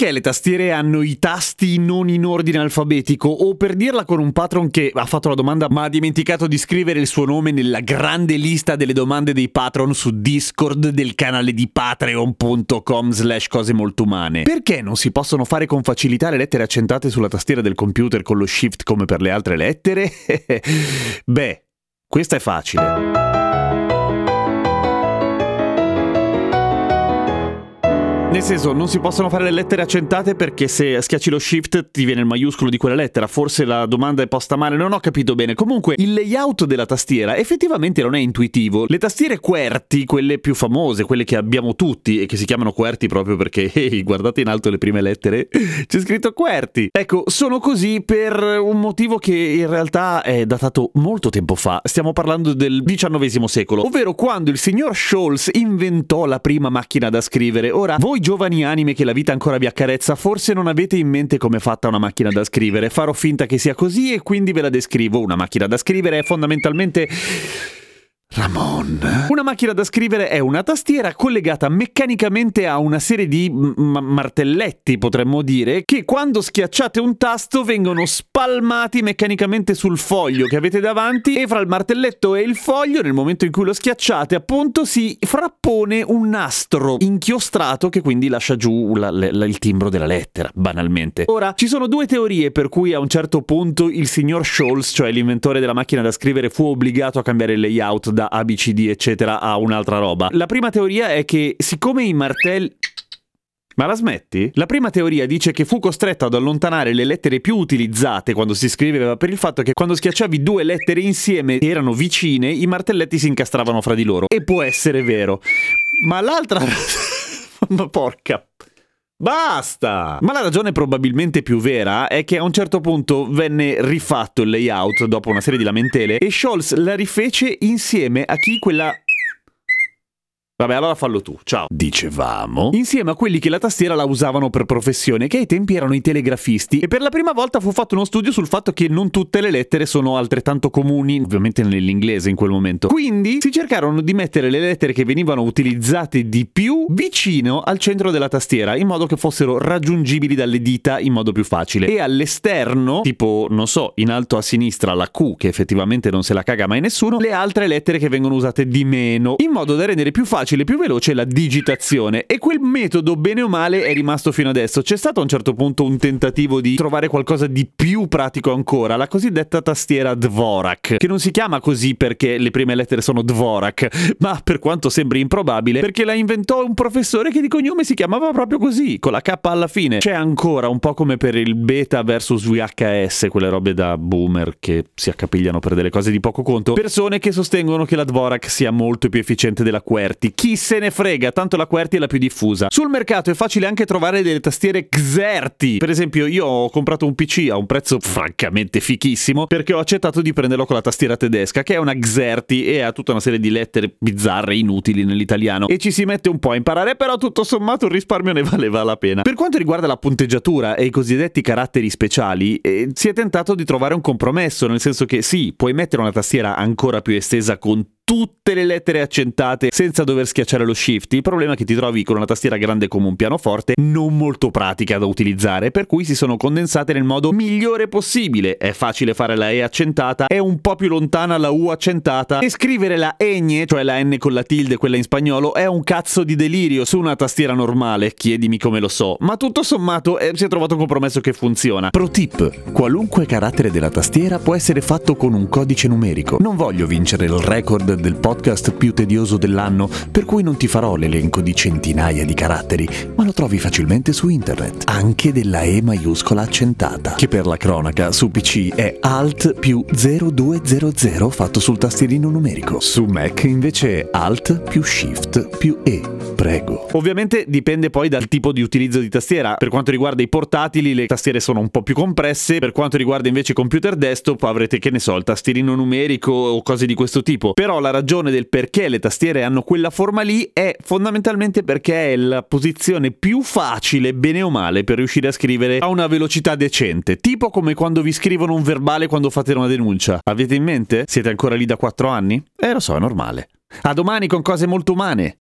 Perché le tastiere hanno i tasti non in ordine alfabetico? O per dirla con un patron che ha fatto la domanda ma ha dimenticato di scrivere il suo nome nella grande lista delle domande dei patron su Discord del canale di patreon.com slash cose molto umane. Perché non si possono fare con facilità le lettere accentate sulla tastiera del computer con lo shift come per le altre lettere? Beh, questa è facile. Nel senso, non si possono fare le lettere accentate perché se schiacci lo shift ti viene il maiuscolo di quella lettera. Forse la domanda è posta male, non ho capito bene. Comunque, il layout della tastiera effettivamente non è intuitivo. Le tastiere QWERTY, quelle più famose, quelle che abbiamo tutti e che si chiamano QWERTY proprio perché, hey, guardate in alto le prime lettere, c'è scritto QWERTY. Ecco, sono così per un motivo che in realtà è datato molto tempo fa. Stiamo parlando del XIX secolo, ovvero quando il signor Scholz inventò la prima macchina da scrivere. Ora, voi giovani anime che la vita ancora vi accarezza, forse non avete in mente come è fatta una macchina da scrivere. Farò finta che sia così e quindi ve la descrivo. Una macchina da scrivere è fondamentalmente Ramon. Una macchina da scrivere è una tastiera collegata meccanicamente a una serie di m- martelletti, potremmo dire, che quando schiacciate un tasto vengono spalmati meccanicamente sul foglio che avete davanti e fra il martelletto e il foglio, nel momento in cui lo schiacciate, appunto si frappone un nastro inchiostrato che quindi lascia giù la, la, il timbro della lettera, banalmente. Ora, ci sono due teorie per cui a un certo punto il signor Scholz, cioè l'inventore della macchina da scrivere, fu obbligato a cambiare il layout da ABCD eccetera a un'altra roba. La prima teoria è che siccome i martelli... Ma la smetti? La prima teoria dice che fu costretto ad allontanare le lettere più utilizzate quando si scriveva per il fatto che quando schiacciavi due lettere insieme che erano vicine, i martelletti si incastravano fra di loro. E può essere vero. Ma l'altra... Ma porca Basta! Ma la ragione probabilmente più vera è che a un certo punto venne rifatto il layout dopo una serie di lamentele e Scholz la rifece insieme a chi quella Vabbè, allora fallo tu. Ciao. Dicevamo. Insieme a quelli che la tastiera la usavano per professione, che ai tempi erano i telegrafisti. E per la prima volta fu fatto uno studio sul fatto che non tutte le lettere sono altrettanto comuni, ovviamente nell'inglese in quel momento. Quindi si cercarono di mettere le lettere che venivano utilizzate di più vicino al centro della tastiera, in modo che fossero raggiungibili dalle dita in modo più facile. E all'esterno, tipo, non so, in alto a sinistra la Q, che effettivamente non se la caga mai nessuno, le altre lettere che vengono usate di meno, in modo da rendere più facile facile, più veloce la digitazione e quel metodo bene o male è rimasto fino adesso. C'è stato a un certo punto un tentativo di trovare qualcosa di più pratico ancora, la cosiddetta tastiera Dvorak, che non si chiama così perché le prime lettere sono Dvorak, ma per quanto sembri improbabile, perché la inventò un professore che di cognome si chiamava proprio così, con la K alla fine. C'è ancora un po' come per il beta versus VHS, quelle robe da boomer che si accapigliano per delle cose di poco conto, persone che sostengono che la Dvorak sia molto più efficiente della QWERTY. Chi se ne frega, tanto la QWERTY è la più diffusa. Sul mercato è facile anche trovare delle tastiere Xerty. Per esempio, io ho comprato un PC a un prezzo francamente fichissimo perché ho accettato di prenderlo con la tastiera tedesca, che è una Xerty e ha tutta una serie di lettere bizzarre, inutili nell'italiano. E ci si mette un po' a imparare, però tutto sommato il risparmio ne valeva la pena. Per quanto riguarda la punteggiatura e i cosiddetti caratteri speciali, eh, si è tentato di trovare un compromesso, nel senso che sì, puoi mettere una tastiera ancora più estesa con tutte le lettere accentate senza dover schiacciare lo shift. Il problema è che ti trovi con una tastiera grande come un pianoforte, non molto pratica da utilizzare, per cui si sono condensate nel modo migliore possibile. È facile fare la E accentata, è un po' più lontana la U accentata e scrivere la egne, cioè la N con la tilde, quella in spagnolo, è un cazzo di delirio su una tastiera normale, chiedimi come lo so. Ma tutto sommato eh, si è trovato un compromesso che funziona. Pro tip: qualunque carattere della tastiera può essere fatto con un codice numerico. Non voglio vincere il record del podcast più tedioso dell'anno, per cui non ti farò l'elenco di centinaia di caratteri, ma lo trovi facilmente su internet, anche della E maiuscola accentata, che per la cronaca su PC è Alt più 0200 fatto sul tastierino numerico. Su Mac invece è Alt più Shift più E. Prego. Ovviamente dipende poi dal tipo di utilizzo di tastiera. Per quanto riguarda i portatili, le tastiere sono un po' più compresse. Per quanto riguarda invece i computer desktop, avrete che ne so, il tastierino numerico o cose di questo tipo. Però la ragione del perché le tastiere hanno quella forma lì è fondamentalmente perché è la posizione più facile, bene o male, per riuscire a scrivere a una velocità decente. Tipo come quando vi scrivono un verbale quando fate una denuncia. Avete in mente? Siete ancora lì da 4 anni? Eh, lo so, è normale. A domani con cose molto umane.